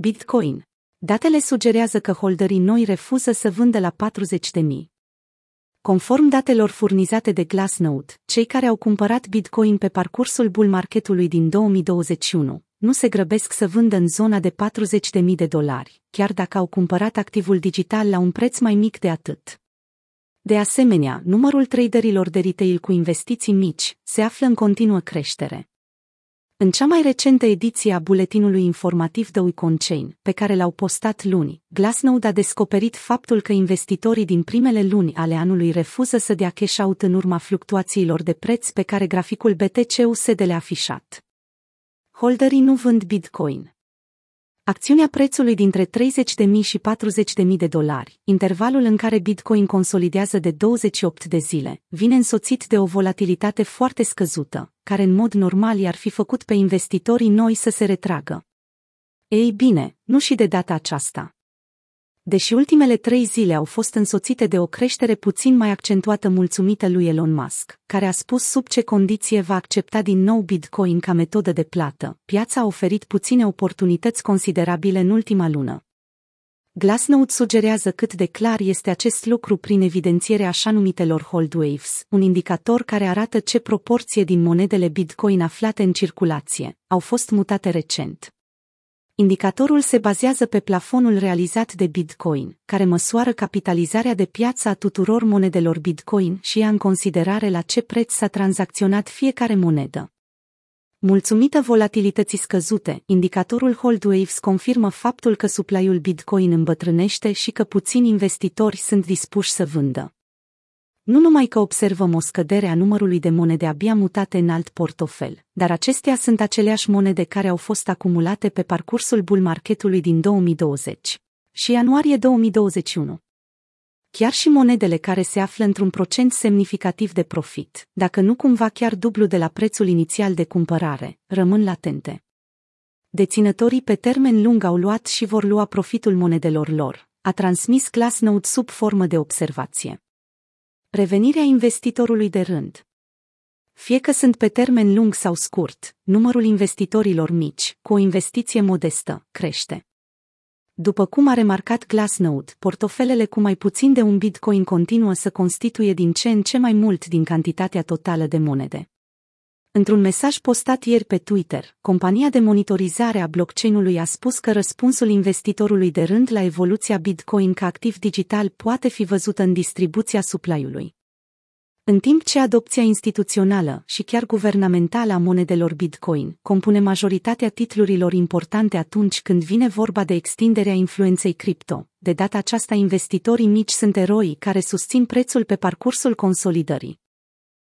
Bitcoin. Datele sugerează că holderii noi refuză să vândă la 40 de mii. Conform datelor furnizate de Glassnode, cei care au cumpărat Bitcoin pe parcursul bull marketului din 2021 nu se grăbesc să vândă în zona de 40.000 de dolari, chiar dacă au cumpărat activul digital la un preț mai mic de atât. De asemenea, numărul traderilor de retail cu investiții mici se află în continuă creștere. În cea mai recentă ediție a buletinului informativ de Chain, pe care l-au postat luni, Glassnode a descoperit faptul că investitorii din primele luni ale anului refuză să dea cash out în urma fluctuațiilor de preț pe care graficul BTC-USD le-a afișat. Holderii nu vând Bitcoin. Acțiunea prețului dintre 30.000 și 40.000 de dolari, intervalul în care Bitcoin consolidează de 28 de zile, vine însoțit de o volatilitate foarte scăzută, care în mod normal i-ar fi făcut pe investitorii noi să se retragă. Ei bine, nu și de data aceasta. Deși ultimele trei zile au fost însoțite de o creștere puțin mai accentuată mulțumită lui Elon Musk, care a spus sub ce condiție va accepta din nou Bitcoin ca metodă de plată, piața a oferit puține oportunități considerabile în ultima lună. Glassnode sugerează cât de clar este acest lucru prin evidențierea așa numitelor hold waves, un indicator care arată ce proporție din monedele Bitcoin aflate în circulație au fost mutate recent. Indicatorul se bazează pe plafonul realizat de Bitcoin, care măsoară capitalizarea de piață a tuturor monedelor Bitcoin și ia în considerare la ce preț s-a tranzacționat fiecare monedă. Mulțumită volatilității scăzute, indicatorul Hold Waves confirmă faptul că supply-ul Bitcoin îmbătrânește și că puțini investitori sunt dispuși să vândă. Nu numai că observăm o scădere a numărului de monede abia mutate în alt portofel, dar acestea sunt aceleași monede care au fost acumulate pe parcursul bull marketului din 2020 și ianuarie 2021. Chiar și monedele care se află într-un procent semnificativ de profit, dacă nu cumva chiar dublu de la prețul inițial de cumpărare, rămân latente. Deținătorii pe termen lung au luat și vor lua profitul monedelor lor, a transmis Glassnode sub formă de observație. Revenirea investitorului de rând. Fie că sunt pe termen lung sau scurt, numărul investitorilor mici, cu o investiție modestă, crește. După cum a remarcat Glassnode, portofelele cu mai puțin de un bitcoin continuă să constituie din ce în ce mai mult din cantitatea totală de monede. Într-un mesaj postat ieri pe Twitter, compania de monitorizare a blockchain-ului a spus că răspunsul investitorului de rând la evoluția Bitcoin ca activ digital poate fi văzută în distribuția supply-ului. În timp ce adopția instituțională și chiar guvernamentală a monedelor Bitcoin compune majoritatea titlurilor importante atunci când vine vorba de extinderea influenței cripto, de data aceasta investitorii mici sunt eroi care susțin prețul pe parcursul consolidării.